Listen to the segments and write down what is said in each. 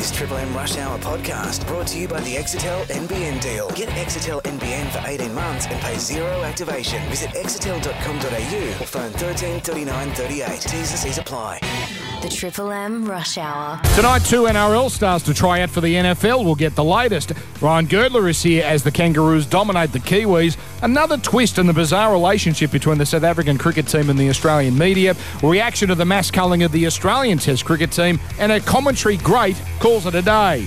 This Triple M Rush Hour podcast brought to you by the Exetel NBN deal. Get Exetel NBN for 18 months and pay zero activation. Visit exetel.com.au or phone 13 39 38. T's and C's apply. The Triple M Rush Hour. Tonight, two NRL stars to try out for the NFL. We'll get the latest. Ryan Girdler is here as the Kangaroos dominate the Kiwis. Another twist in the bizarre relationship between the South African cricket team and the Australian media. Reaction to the mass culling of the Australian Test cricket team. And a commentary great calls it a day.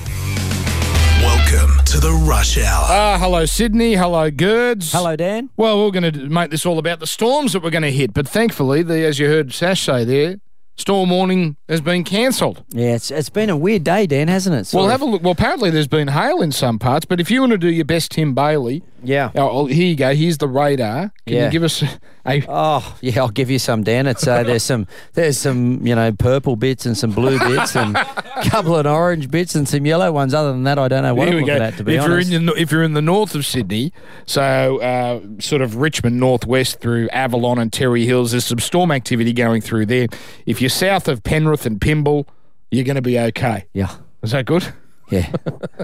Welcome to the Rush Hour. Ah, hello, Sydney. Hello, Girds. Hello, Dan. Well, we're going to make this all about the storms that we're going to hit. But thankfully, the, as you heard Sash say there, storm warning has been cancelled. Yeah, it's, it's been a weird day, Dan, hasn't it? Sort Well, have a look. Well, apparently there's been hail in some parts, but if you want to do your best, Tim Bailey. Yeah. Oh, here you go. Here's the radar. Can Yeah. you give us a? Oh, yeah, I'll give you some, Dan. It's uh, there's some there's some you know purple bits and some blue bits and a couple of orange bits and some yellow ones. Other than that, I don't know what Here I'm we looking at to be if honest. you're in the, if you're in the north of Sydney, so uh, sort of Richmond northwest through Avalon and Terrey Hills, there's some storm activity going through there. If you're south of Penrith and Pymble, you're going to be okay. yeah, Is that good? yeah.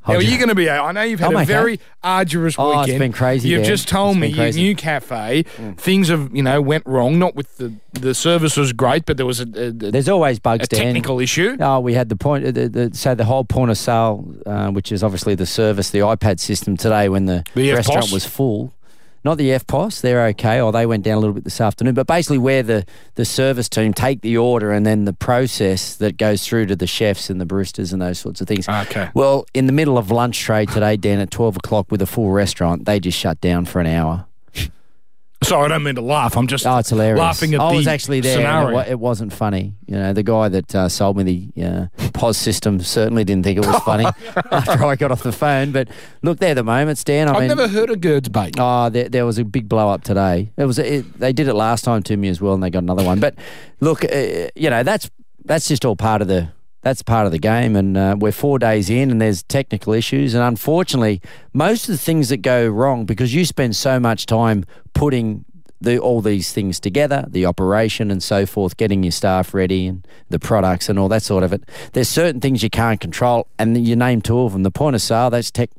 How are you going to be? I know you've had I'm a okay. very arduous Oh, it's weekend. been crazy, You've just told It's me your new cafe things have you know went wrong. Not with the the service was great, but there was a, a, There's always bugs, a Dan. technical issue. Oh, we had the point. The, the, so the whole point of sale, uh, which is obviously the service, the iPad system today, when the, The restaurant was full. Not the FPOS, they're okay, or they went down a little bit this afternoon. But basically, where the, the service team take the order and then the process that goes through to the chefs and the baristas and those sorts of things. Okay. Well, in the middle of lunch trade today, Dan, at 12 o'clock with a full restaurant, they just shut down for an hour. Sorry, I don't mean to laugh. I'm just Oh, it's hilarious. laughing at I the was actually there. scenario. It, wa- it wasn't funny. You know, the guy that uh, sold me the uh, POS system certainly didn't think it was funny after I got off the phone. But look, they're the moments, Dan. I I've mean, never heard of Gerd's bait. Oh, there, there was a big blow up today. It was it, they did it last time to me as well, and they got another one. But look, uh, you know that's that's just all part of the that's part of the game, and uh, we're four days in, and there's technical issues, and unfortunately, most of the things that go wrong because you spend so much time putting. The, all these things together, the operation and so forth, getting your staff ready and the products and all that sort of it. There's certain things you can't control, and you name two of them. The point of sale, that's tech,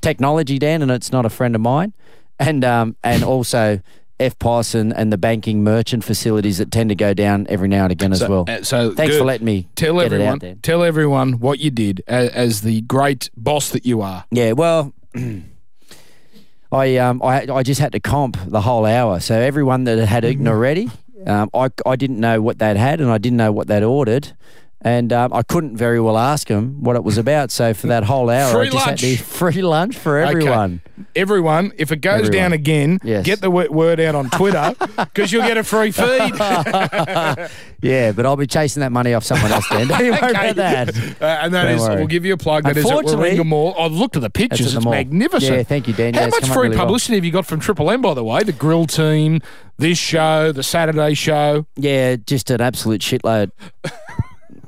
technology, Dan, and it's not a friend of mine. And um, and also FPOS and, and the banking merchant facilities that tend to go down every now and again as well. Uh, so Thanks Gerd, for letting me tell everyone. Tell everyone what you did as, as the great boss that you are. Yeah, well, I um I I just had to comp the whole hour. So everyone that had eaten already, um, I I didn't know what they'd had and I didn't know what they'd ordered. And um, I couldn't very well ask them what it was about. So for that whole hour, Free I just lunch. had to free lunch for everyone. Okay. Everyone, if it goes Everyone. down again, Yes. get the word out on Twitter because you'll get a free feed. Yeah, but I'll be chasing that money off someone else. Then don't you worry Okay. about that. Uh, and that is, we'll give you a plug. That is at Warringah Mall. I've looked at the pictures. the It's magnificent. Yeah, thank you, Dan. How Yeah, much free really well. publicity have you got from Triple M, by the way? The grill team, this show, the Saturday show. Yeah, just an absolute shitload.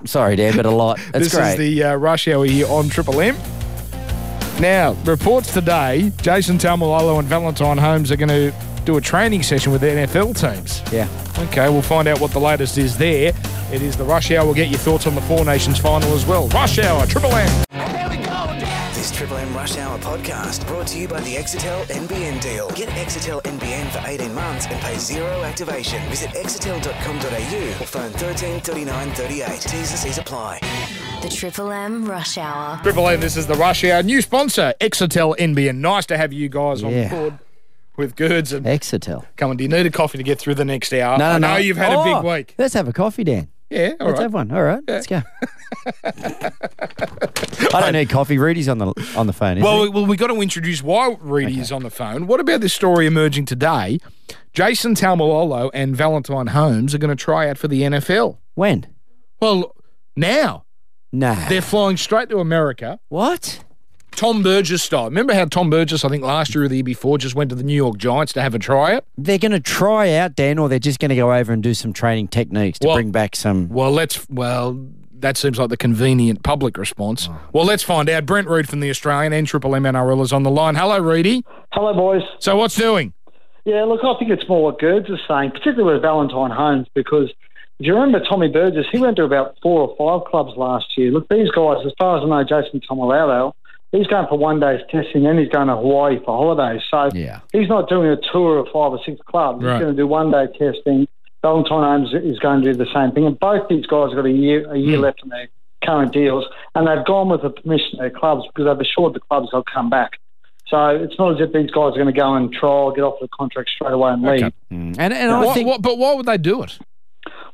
Sorry, Dan, but a lot. That's this great. is the uh, rush hour here on Triple M. Now, reports today Jason Taumalolo and Valentine Holmes are going to do a training session with the NFL teams. yeah. Okay, we'll find out what the latest is there. It is the Rush Hour. We'll get your thoughts on the Four Nations final as well. Rush Hour, Triple M. This Triple M Rush Hour podcast brought to you by the Exetel NBN deal. Get Exetel NBN for 18 months and pay zero activation. Visit exetel.com.au or phone 13 39 38. T's and C's apply. The Triple M Rush Hour. Triple M, this is the Rush Hour. New sponsor, Exetel NBN. Nice to have you guys on Yeah. board with Girds. And Exetel. come on, do you need a coffee to get through the next hour? No, no, I know no. you've had Oh, a big oh, week. Let's have a coffee, Dan. Yeah, all Let's right. have one. All right, let's go. I don't need coffee. Rudy's on the on the phone. Isn't Well, he? we, well, we got to introduce why Reedy is on the phone. What about this story emerging today? Jason Taumalolo and Valentine Holmes are going to try out for the NFL. when? Well, now No. they're flying straight to America. what? Tom Burgess style. Remember how Tom Burgess, I think last year or the year before, just went to the New York Giants to have a try tryout? They're going to try out, Dan, or they're just going to go over and do some training techniques to Well- bring back some. Well, let's. Well, that seems like the convenient public response. Oh. Well, let's find out. Brent Read from the Australian and Triple M NRL is on the line. Hello, Reedy. Hello, boys. So what's doing? Yeah, look, I think it's more what Girds is saying, particularly with Valentine Holmes, because if you remember Tommy Burgess, he went to about four or five clubs last year. Look, these guys, as far as I know, Jason Taumalolo, he's going for one day's testing, then he's going to Hawaii for holidays. So Yeah. he's not doing a tour of five or six clubs. Right. He's going to do one day testing. Valentine Holmes is going to do the same thing. And both these guys have got a year, a year Hmm. left in their current deals, and they've gone with the permission of their clubs because they've assured the clubs they'll come back. So it's not as if these guys are going to go and trial, get off the contract straight away and leave. Okay. And and I What- think what- but why would they do it?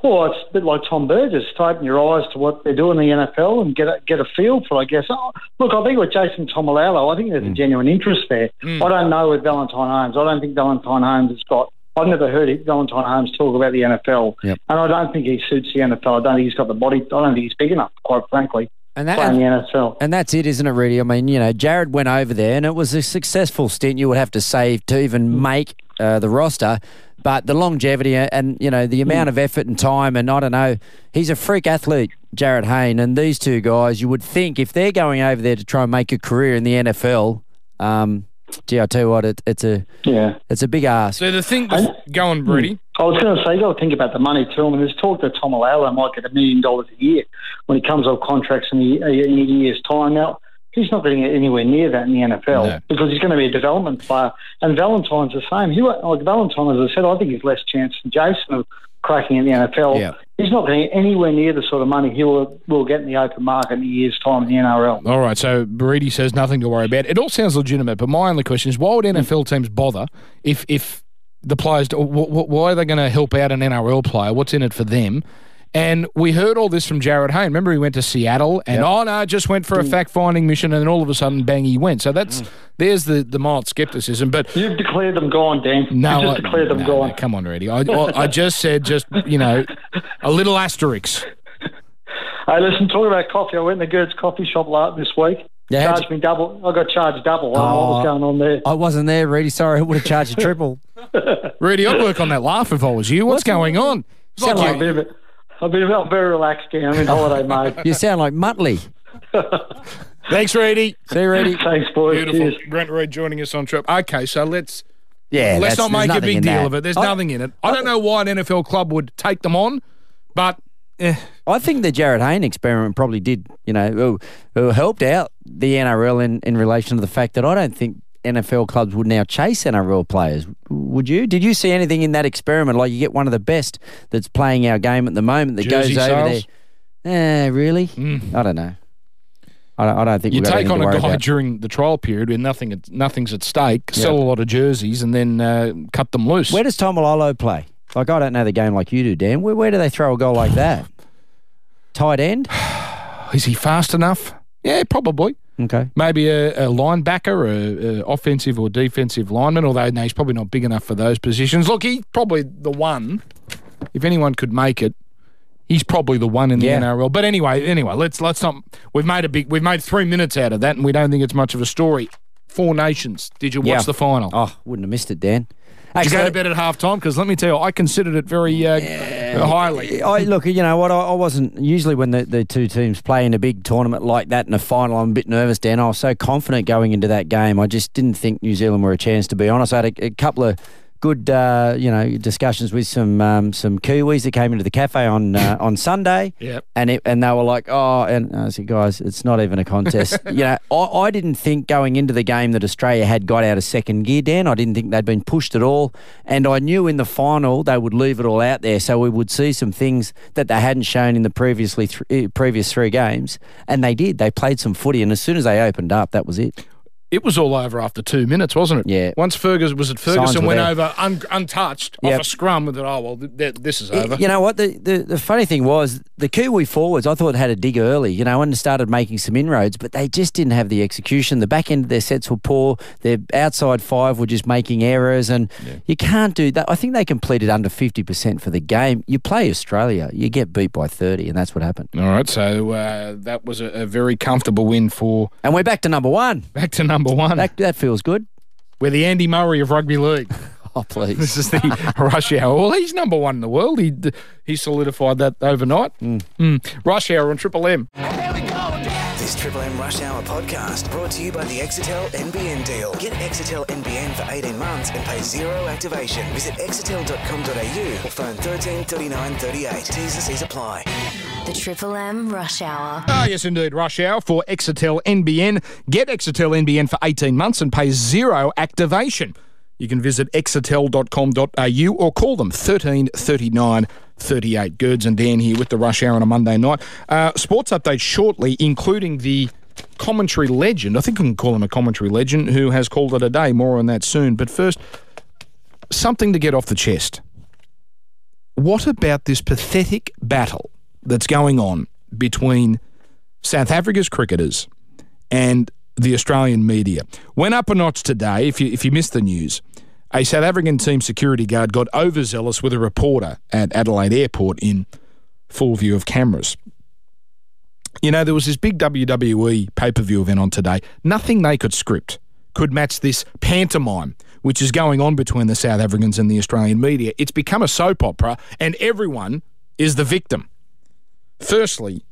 Well, it's a bit like Tom Burgess to open your eyes to what they're doing in the NFL and get a, get a feel for. I guess. Oh, look, I think with Jason Taumalolo, I think there's a mm. genuine interest there. Mm. I don't know with Valentine Holmes. I don't think Valentine Holmes has got. I've never heard it- Valentine Holmes talk about the NFL, Yep. and I don't think he suits the NFL. I don't think he's got the body. I don't think he's big enough, quite frankly, and that playing the NFL. and that's it, isn't it? Really, I mean, you know, Jared went over there, and it was a successful stint. You would have to say to even make uh, the roster. But the longevity and you know the amount of effort and time, and I don't know, he's a freak athlete, Jarryd Hayne, and these two guys. You would think if they're going over there to try and make a career in the NFL, um, gee, I tell you what, it, it's a Yeah. it's a big ask. So the thing, was, go on, Brady. I was going to say, you got to think about the money too. I mean, there's talk that Taumalolo might get a million dollars a year when he comes off contracts in, the, in a year's time. Now, he's not getting anywhere near that in the NFL No. because he's going to be a development player. And Valentine's the same. He, wa- like Valentine, as I said, I think he's less chance than Jason of cracking in the NFL. Yeah. He's not getting anywhere near the sort of money he will, will get in the open market in a year's time in the NRL. All right, so Brady says nothing to worry about. It all sounds legitimate, but my only question is, why would NFL mm. teams bother if if the players? wh- wh- Why are they going to help out an NRL player? What's in it for them? And we heard all this from Jarryd Hayne. Remember, he went to Seattle, and oh no, just went for a mm. fact finding mission, and then all of a sudden, bang, he went. So that's mm. there's the the mild skepticism. But You've declared them gone, Dan. no, You've I- just declared them no, gone. no, come on, Brady. I, I I just said just you know a little asterisk. Hey, listen, talking about coffee, I went in the Gertz coffee shop la- this week. Yeah, how'd charged me double. I got charged double. I what was Oh. going on there. I wasn't there, Reedy. Sorry, I would have charged a triple. Rudy, I'd work on that laugh if I was you. What's going on? It's Sound like I've you- a bit, I've been I'm very relaxed, Dan. I'm in holiday mode. You sound like Muttley. Thanks, Rudy. See, Reedy? Thanks, boys. Beautiful. Cheers. Brent Read joining us on trip. Okay, so let's Yeah, let's not make a big deal that. of it. There's I- nothing in it. I don't know why an NFL club would take them on, but eh, I think the Jarryd Hayne experiment probably did, you know, uh, uh, helped out the NRL in, in relation to the fact that I don't think NFL clubs would now chase NRL players. Would you? Did you see anything in that experiment? Like you get one of the best that's playing our game at the moment that Jersey goes over sales? there. Eh, really? I don't know. I don't, I don't think you take on a guy about. during the trial period when nothing nothing's at stake, sell a lot of jerseys, and then uh, cut them loose. Where does Taumalolo play? Like I don't know the game like you do, Dan. Where, where do they throw a goal like that? Tight end? Is he fast enough? Yeah, probably. Okay. Maybe a, a linebacker, a, a offensive or defensive lineman. Although no, he's probably not big enough for those positions. Look, he's probably the one. If anyone could make it, he's probably the one in the Yeah. NRL. But anyway, anyway, let's let's not. We've made a big. We've made three minutes out of that, and we don't think it's much of a story. Four Nations. Did you watch Yeah. the final? Oh, wouldn't have missed it, Dan. Did you go to Actually, bed at half time? Because let me tell you, I considered it very uh, highly. I look, you know what? I, I wasn't usually when the, the two teams play in a big tournament like that in a final. I'm a bit nervous, Dan. I was so confident going into that game. I just didn't think New Zealand were a chance. To be honest, I had a, a couple of good, uh, you know, discussions with some um, some Kiwis that came into the cafe on uh, on Sunday. Yep. And it, and they were like, oh, and I said, guys, it's not even a contest. you know, I, I didn't think going into the game that Australia had got out of second gear, Dan. I didn't think they'd been pushed at all. And I knew in the final they would leave it all out there. So we would see some things that they hadn't shown in the previously th- eh, previous three games. And they did. They played some footy. And as soon as they opened up, that was it. It was all over after two minutes, wasn't it? Yeah. Once Ferguson was it Ferguson went there. over un, untouched Yep. off a scrum, and thought, oh well, th- th- this is over. You know what? The, the the funny thing was the Kiwi forwards. I thought had a dig early, you know, and started making some inroads, but they just didn't have the execution. The back end of their sets were poor. Their outside five were just making errors, and you can't do that. I think they completed under fifty percent for the game. You play Australia, you get beat by thirty, and that's what happened. All right, so uh, that was a, a very comfortable win for And we're back to number one. back to number one. That that feels good. We're the Andy Murray of rugby league. Oh please. This is the rush hour. Well, he's number one in the world. He he solidified that overnight. Mm. Rush hour on Triple M. This This Triple M Rush Hour podcast brought to you by the Exetel NBN deal. Get Exetel NBN for 18 months and pay zero activation. Visit exetel.com.au or phone 13 39 38. T's and C's apply. The Triple M Rush Hour. Ah, yes, indeed. Rush hour for Exetel NBN. Get Exetel NBN for 18 months and pay zero activation. You can visit exetel.com.au or call them 13 39 38. Girds and Dan here with the Rush Hour on a Monday night. Uh, sports update shortly, including the commentary legend. I think we can call him a commentary legend who has called it a day. More on that soon. But first, something to get off the chest. What about this pathetic battle that's going on between South Africa's cricketers and the Australian media? Went up a notch today, if you, if you missed the news. A South African team security guard got overzealous with a reporter at Adelaide Airport in full view of cameras. You know, there was this big WWE pay per view event on today. Nothing they could script could match this pantomime which is going on between the South Africans and the Australian media. It's become a soap opera, and everyone is the victim. Firstly,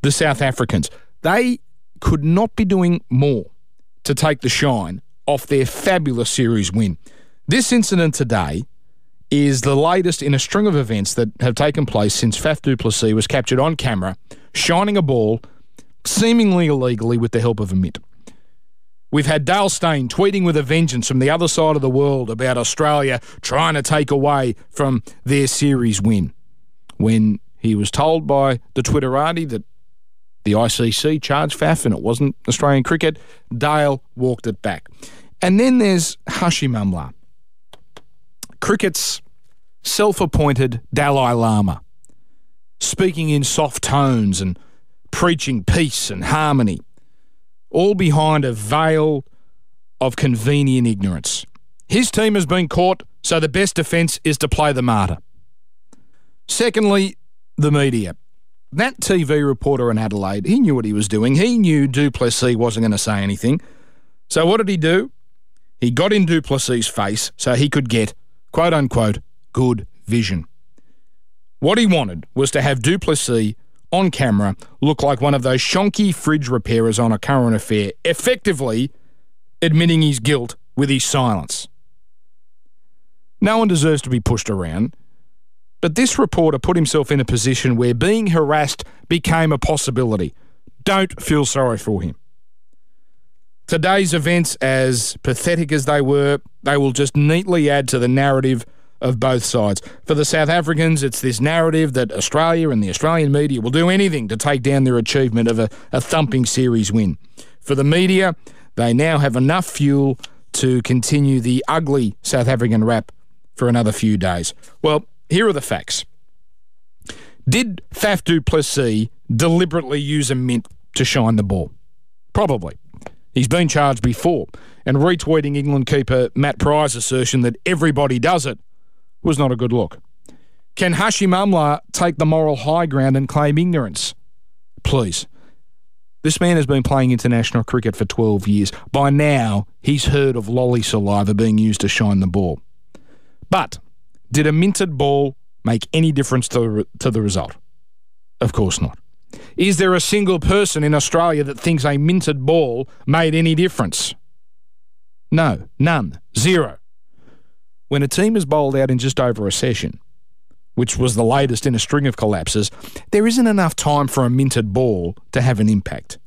the South Africans. They could not be doing more to take the shine off their fabulous series win. This incident today is the latest in a string of events that have taken place since Faf du Plessis was captured on camera, shining a ball seemingly illegally with the help of a mitt. We've had Dale Steyn tweeting with a vengeance from the other side of the world about Australia trying to take away from their series win. When he was told by the Twitterati that the ICC charged Faf and it wasn't Australian cricket, Dale walked it back. And then there's Hashim Amla, cricket's self appointed Dalai Lama, speaking in soft tones and preaching peace and harmony all behind a veil of convenient ignorance. His team has been caught, so the best defence is to play the martyr. Secondly, the media. That TV reporter in Adelaide, he knew what he was doing. He knew du Plessis wasn't going to say anything. So what did he do? He got in du Plessis' face so he could get, quote unquote, good vision. What he wanted was to have du Plessis on camera look like one of those shonky fridge repairers on a current affair, effectively admitting his guilt with his silence. No one deserves to be pushed around, but this reporter put himself in a position where being harassed became a possibility. Don't feel sorry for him. Today's events, as pathetic as they were, they will just neatly add to the narrative of both sides. For the South Africans, it's this narrative that Australia and the Australian media will do anything to take down their achievement of a, a thumping series win. For the media, they now have enough fuel to continue the ugly South African rap for another few days. Well, here are the facts. Did Faf du Plessis deliberately use a mint to shine the ball? Probably. He's been charged before, and retweeting England keeper Matt Prior's assertion that everybody does it was not a good look. Can Hashim Amla take the moral high ground and claim ignorance? Please. This man has been playing international cricket for 12 years. By now, he's heard of lolly saliva being used to shine the ball. But did a minted ball make any difference to, to the result? Of course not. Is there a single person in Australia that thinks a minted ball made any difference? No, none, zero when a team is bowled out in just over a session, which was the latest in a string of collapses, there isn't enough time for a minted ball to have an impact.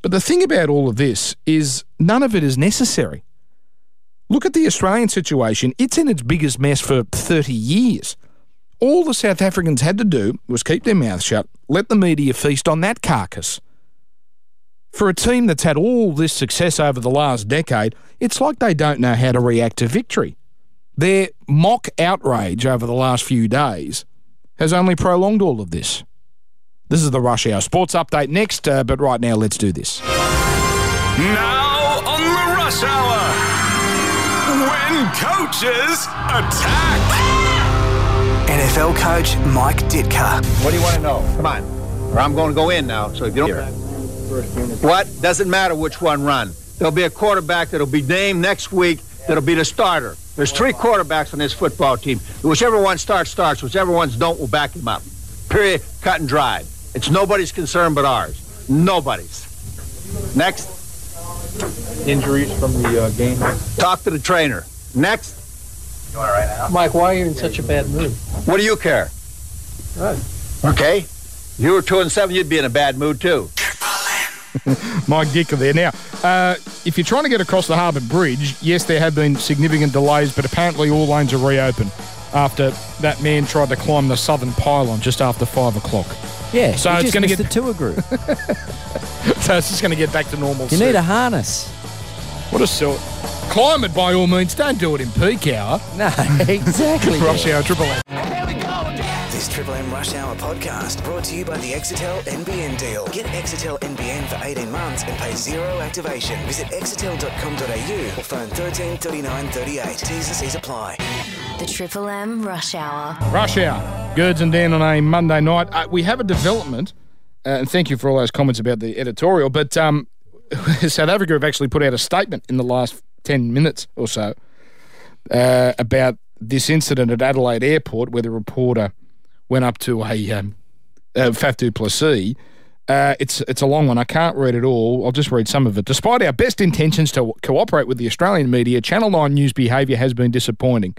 But the thing about all of this is none of it is necessary. Look at the Australian situation. It's in its biggest mess for 30 years. All the South Africans had to do was keep their mouths shut, let the media feast on that carcass. For a team that's had all this success over the last decade, it's like they don't know how to react to victory. Their mock outrage over the last few days has only prolonged all of this. This is the Rush Hour Sports Update next, uh, but right now, let's do this. Now on the Rush Hour, when coaches attack. NFL coach Mike Ditka. What do you want to know? Come on. Or I'm going to go in now, so if you don't. What? Doesn't matter which one run. There'll be a quarterback that'll be named next week that'll be the starter. There's three quarterbacks on this football team. Whichever one starts, starts. Whichever ones don't, will back him up. Period. Cut and dried. It's nobody's concern but ours. Nobody's. Next. Injuries from the uh, game. Talk to the trainer. Next. Mike, why are you in such a bad mood? What do you care? Right. Okay. If you were two and seven, you'd be in a bad mood too. Mike Ditka there. Now, uh, if you're trying to get across the Harbour Bridge, yes, there have been significant delays, but apparently all lanes are reopened after that man tried to climb the southern pylon just after five o'clock. Yeah, So it's gonna get- the tour group. So it's just going to get back to normal. You soon. need a harness. What a sort. Climb it by all means. Don't do it in peak hour. No, exactly. Rush hour, triple M. This Triple M Rush Hour podcast brought to you by the Exetel NBN deal. Get Exetel NBN for 18 months and pay zero activation. Visit exetel.com.au or phone 13 39 38. T's and C's apply. The Triple M Rush Hour. Rush hour. Girds and Dan on a Monday night. Uh, we have a development, uh, and thank you for all those comments about the editorial. But um, South Africa have actually put out a statement in the last 10 minutes or so uh, about this incident at Adelaide Airport where the reporter went up to a um, uh, Plessis. Uh, it's it's a long one. I can't read it all. I'll just read some of it. Despite our best intentions to cooperate with the Australian media, Channel 9 News behaviour has been disappointing.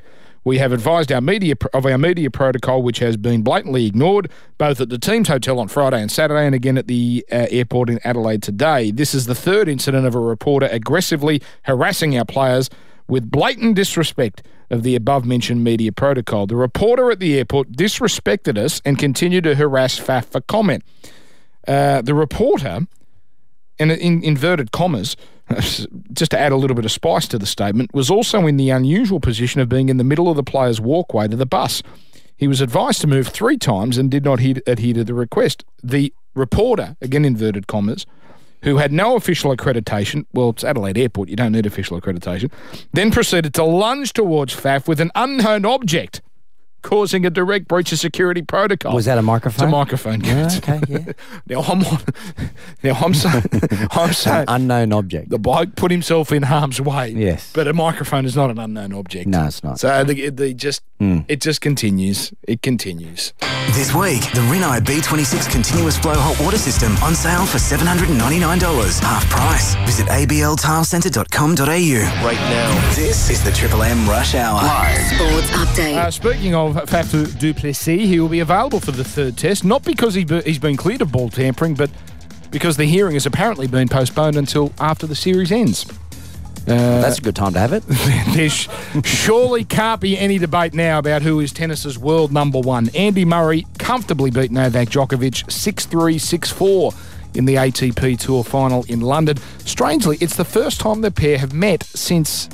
We have advised our media of our media protocol, which has been blatantly ignored, both at the team's hotel on Friday and Saturday, and again at the uh, airport in Adelaide today. This is the third incident of a reporter aggressively harassing our players with blatant disrespect of the above mentioned media protocol. The reporter at the airport disrespected us and continued to harass Faf for comment. Uh, the reporter, and in inverted commas, just to add a little bit of spice to the statement, was also in the unusual position of being in the middle of the player's walkway to the bus. He was advised to move three times and did not he- adhere to the request. The reporter, again inverted commas, who had no official accreditation, well, it's Adelaide Airport, you don't need official accreditation, then proceeded to lunge towards Faf with an unknown object, causing a direct breach of security protocol. Was that a It's microphone? a microphone. Yeah, okay, yeah. now I'm on. Now I'm saying, I'm saying Unknown object. the bloke put himself in harm's way. Yes. but a microphone is not an unknown object. No, it's not. So the, the just it just continues. It continues. This week, the Rinnai B26 continuous flow hot water system on sale for $799. Half price. Visit abltilecentre.com.au. Right now, this is the Triple M Rush Hour. Live Sports update. Uh, speaking of Faf du Plessis, he will be available for the third test, not because he be, he's been cleared of ball tampering, but because the hearing has apparently been postponed until after the series ends. Uh, That's a good time to have it. There sh- surely can't be any debate now about who is tennis's world number one. Andy Murray comfortably beat Novak Djokovic 6 3 6 4 in the ATP Tour final in London. Strangely, it's the first time the pair have met since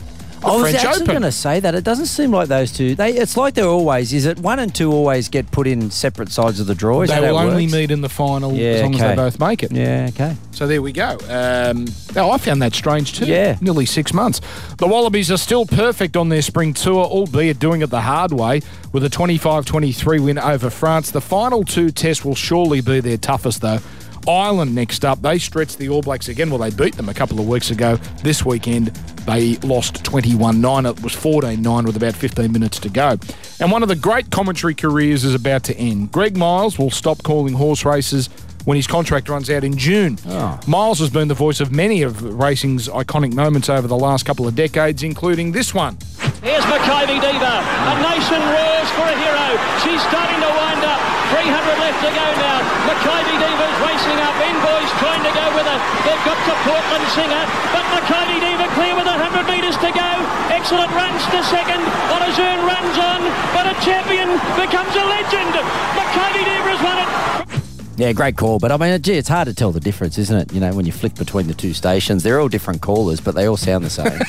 I was French actually Open. going to say that. It doesn't seem like those two. They. It's like they're always. Is it one and two always get put in separate sides of the draw? Is They will only works? meet in the final Yeah, as long as they both make it. Yeah. Okay. So there we go. Um, now, I found that strange too. Yeah. Nearly six months. The Wallabies are still perfect on their spring tour, albeit doing it the hard way with a 25 23 win over France. The final two tests will surely be their toughest, though. Ireland next up. They stretched the All Blacks again. Well, they beat them a couple of weeks ago. This weekend, they lost 21 9. It was 14 9 with about 15 minutes to go. And one of the great commentary careers is about to end. Greg Miles will stop calling horse races when his contract runs out in June. Ah. Miles has been the voice of many of racing's iconic moments over the last couple of decades, including this one. Here's Makybe Diva. A nation roars for a hero. She's starting to wind up. 300 left to go now. Makybe Diva's racing up. Envoy's trying to go with it. They've got to Portland Singa. But Makybe Diva clear with 100 metres to go. Excellent runs to second. On A Jeune runs on. But a champion becomes a legend. Makybe Diva has won it. Yeah, great call. But I mean, gee, it's hard to tell the difference, isn't it? You know, when you flick between the two stations, they're all different callers, but they all sound the same.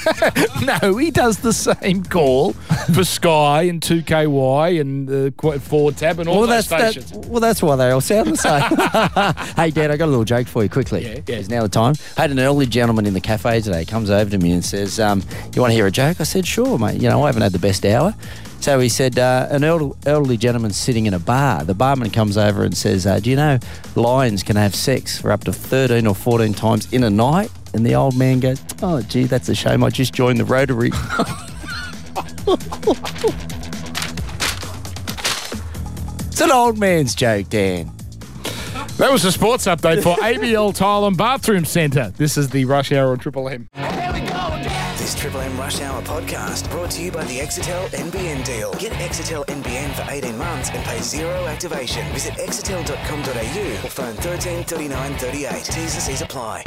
No, he does the same call for Sky and 2KY and the Qu- Forward Tab and all well, those that's stations. that, well, that's why they all sound the same. hey, Dad, I got a little joke for you quickly. Yeah, yeah. Is now the time? I had an elderly gentleman in the cafe today. Comes over to me and says, um, "You want to hear a joke?" I said, "Sure, mate. You know, I haven't had the best hour." So he said, uh, an elder, elderly gentleman sitting in a bar. The barman comes over and says, uh, "Do you know lions can have sex for up to thirteen or fourteen times in a night?" And the old man goes, "Oh, gee, that's a shame. I just joined the Rotary." it's an old man's joke, Dan. That was a sports update for ABL Tile and Bathroom Centre. This is the Rush Hour on Triple M. This Triple M Rush Hour podcast brought to you by the Exetel NBN deal. Get Exetel NBN for 18 months and pay zero activation. Visit exetel.com.au or phone 13 39 38. T's and C's apply.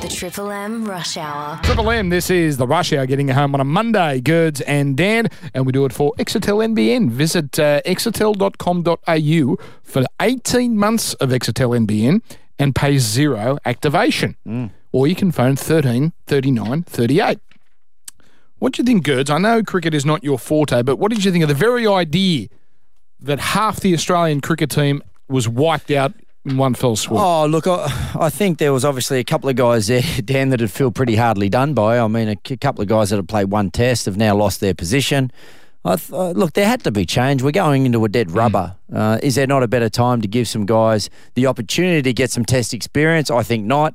The Triple M Rush Hour. Triple M, this is the Rush Hour getting you home on a Monday. Girds and Dan, and we do it for Exetel NBN. Visit uh, exetel.com.au for 18 months of Exetel NBN and pay zero activation. Or you can phone 13 39 38. What do you think, Girds? I know cricket is not your forte, but what did you think of the very idea that half the Australian cricket team was wiped out in one fell swoop? Oh, look, I, I think there was obviously a couple of guys there, Dan, that would feel pretty hardly done by. I mean, a couple of guys that have played one test have now lost their position. I th- uh, look, there had to be change. We're going into a dead rubber. Uh, is there not a better time to give some guys the opportunity to get some test experience? I think not.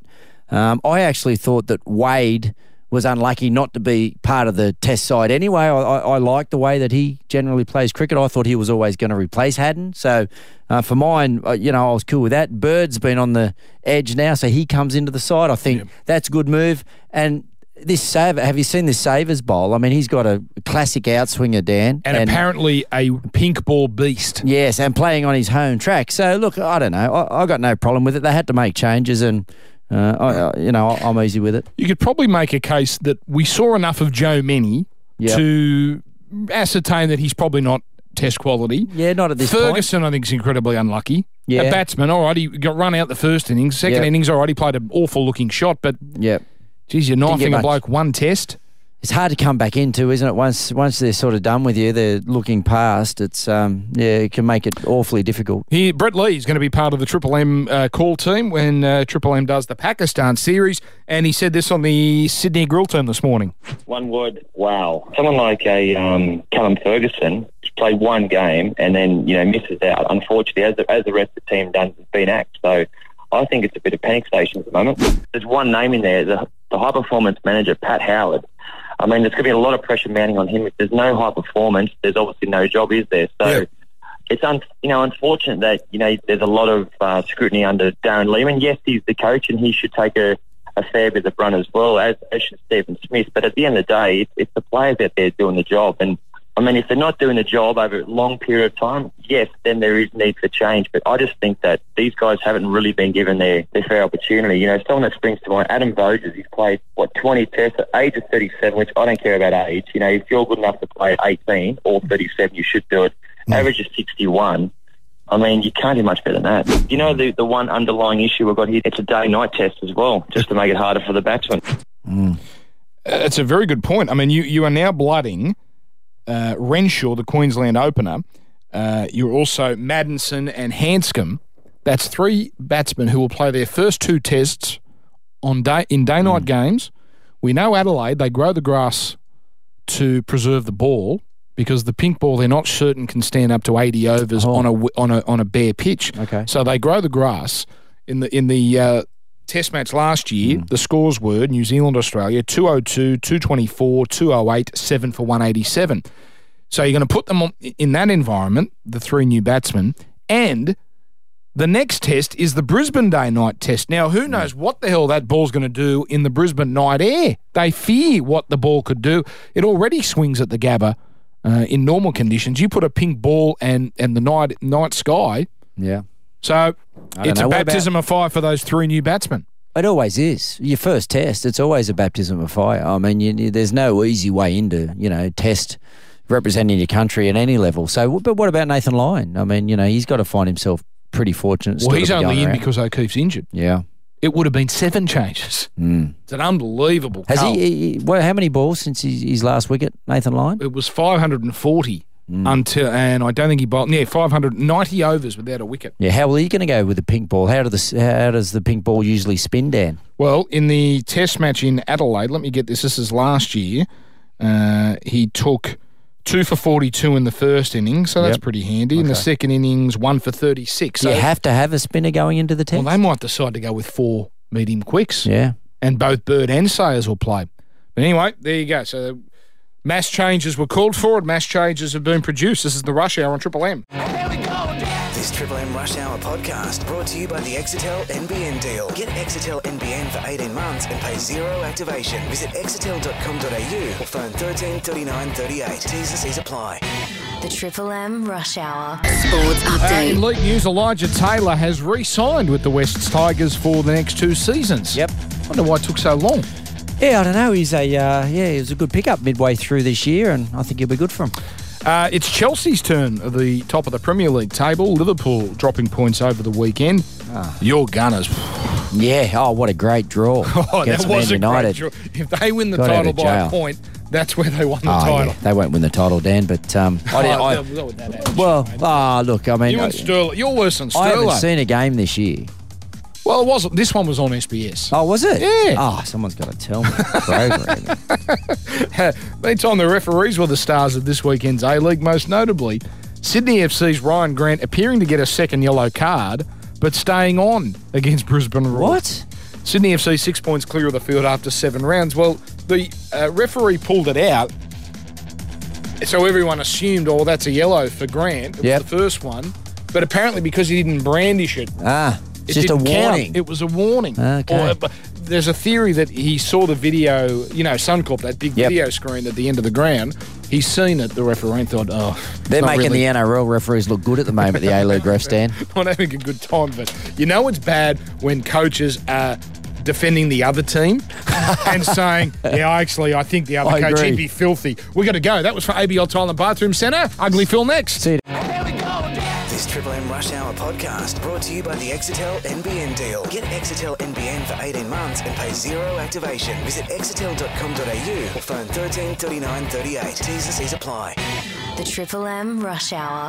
Um, I actually thought that Wade was unlucky not to be part of the test side anyway. I, I, I like the way that he generally plays cricket. I thought he was always going to replace Haddin. So uh, for mine, uh, you know, I was cool with that. Bird's been on the edge now, so he comes into the side. I think that's a good move. And this saver, have you seen this Sayers bowl? I mean, he's got a classic outswinger, Dan. and, apparently a pink ball beast. Yes, and playing on his home track. So look, I don't know. I, I got no problem with it. They had to make changes, and uh, I, I- you know, I'm easy with it. You could probably make a case that we saw enough of Joe Mennie Yep. to ascertain that he's probably not test quality. Yeah, not at this point. Ferguson, I think, is incredibly unlucky. Yeah. A batsman, all right, he got run out the first innings. Second Yep. innings, all right, he played an awful looking shot, but Yep. geez, you're knifing a bloke one test. It's hard to come back into, isn't it? Once once they're sort of done with you, they're looking past. It's um yeah, it can make it awfully difficult. He, Brett Lee is going to be part of the Triple M uh, call team when uh, Triple M does the Pakistan series, and he said this on the Sydney Grill team this morning. One word, wow. Someone like a um, Callum Ferguson played one game and then you know misses out. Unfortunately, as the, as the rest of the team done, has been axed. So I think it's a bit of panic station at the moment. There's one name in there, the, the high performance manager Pat Howard. I mean, there's going to be a lot of pressure mounting on him. If there's no high performance, there's obviously no job, is there? So. It's un, you know unfortunate that you know there's a lot of uh, scrutiny under Darren Lehmann. Yes, he's the coach and he should take a, a fair bit of brunt as well, as, as should Steven Smith. But at the end of the day, it's, it's the players out there doing the job. And I mean, if they're not doing the job over a long period of time, yes, then there is need for change. But I just think that these guys haven't really been given their, their fair opportunity. You know, someone that springs to mind, Adam Voges, he's played, what, 20 tests at age of 37, which I don't care about age. You know, if you're good enough to play at 18 or 37, you should do it. Average is 61. I mean, you can't do much better than that. You know, the, the one underlying issue we've got here, it's a day-night test as well, just to make it harder for the batsman. Uh, It's a very good point. I mean, you, you are now blooding uh, Renshaw, the Queensland opener. Uh, you're also Maddinson and Handscomb. That's three batsmen who will play their first two tests on day in day night games. We know Adelaide they grow the grass to preserve the ball because the pink ball they're not certain can stand up to 80 overs on a on a on a bare pitch. Okay. So they grow the grass in the in the uh, test match last year. The scores were New Zealand Australia 202, 224, 208, 7 for 187. So you're going to put them on, in that environment, the three new batsmen, and the next test is the Brisbane Day night test. Now, who knows what the hell that ball's going to do in the Brisbane night air? They fear what the ball could do. It already swings at the Gabba uh, in normal conditions. You put a pink ball and and the night night sky. Yeah. So it's know. a What baptism of fire for those three new batsmen. It always is. Your first test, it's always a baptism of fire. I mean, you, you- there's no easy way into, you know, test representing your country at any level. So, but what about Nathan Lyon? I mean, you know, he's got to find himself pretty fortunate. Well, he's only in around. because O'Keefe's injured. Yeah. It would have been seven changes. Hmm. It's an unbelievable. Has he, he, well, how many balls since his, his last wicket, Nathan Lyon? It was 540 Hmm. until, and I don't think he bowled. Yeah, 590 overs without a wicket. Yeah, how are you going to go with the pink ball? How, do the, how does the pink ball usually spin, Dan? Well, in the Test match in Adelaide, let me get this. This is last year. Uh, he took two for 42 in the first innings, so that's Yep. pretty handy. In the second innings, one for 36. So, you have to have a spinner going into the test? well, they might decide to go with four medium quicks. yeah. and both Bird and Sayers will play. But anyway, there you go. So mass changes were called for, and mass changes have been produced. This is the rush hour on Triple M. This This Triple M Rush Hour podcast brought to you by the Exetel NBN deal. Get Exetel NBN for 18 months and pay zero activation. Visit exetel.com.au or phone 13 39 38. T's and C's apply. The Triple M Rush Hour. Sports Uh, in Update. league news, Elijah Taylor has re-signed with the Wests Tigers for the next two seasons. Yep. Wonder why it took so long. Yeah, I don't know. He's a uh, yeah, he was a good pickup midway through this year, and I think he'll be good for him. Uh, it's Chelsea's turn at the top of the Premier League table. Liverpool dropping points over the weekend. Your Gunners. Yeah. Oh, what a great draw Oh, that Man was a United. great draw. If they win the Got title by a point, that's where they won the Oh, title. yeah, they won't win the title, Dan. But um, I, Oh, well, ah, look, I mean, you and Sterling, you're worse than Sterling. I haven't seen a game this year. Well, it wasn't. This one was on SBS. Oh, was it? Yeah. Oh, someone's got to tell me. Programming. Meantime, the referees were the stars of this weekend's A League, most notably Sydney FC's Ryan Grant appearing to get a second yellow card, but staying on against Brisbane Roar. what? Sydney FC six points clear of the field after seven rounds. Well, the uh, referee pulled it out, so everyone assumed, oh, that's a yellow for Grant. It Yep. was the first one. But apparently, because he didn't brandish it, Ah, it it's just a didn't count. warning. It was a warning. Okay. Or, but there's a theory that he saw the video, you know, Suncorp, that big Yep. video screen at the end of the ground. He's seen it, the referee, and thought, oh, They're making really- the NRL referees look good at the moment, the A League refs, Dan. not having a good time. But you know it's bad when coaches are defending the other team and saying, yeah, actually, I think the other I coach, agree. he'd be filthy. we got to go. That was for ABL Tile and Bathroom Centre. Ugly Phil next. See you. This Triple M Rush Hour podcast brought to you by the Exetel NBN deal. Get Exetel NBN for 18 months and pay zero activation. Visit exetel.com.au or phone 13 39 38. T's and C's apply. The Triple M Rush Hour.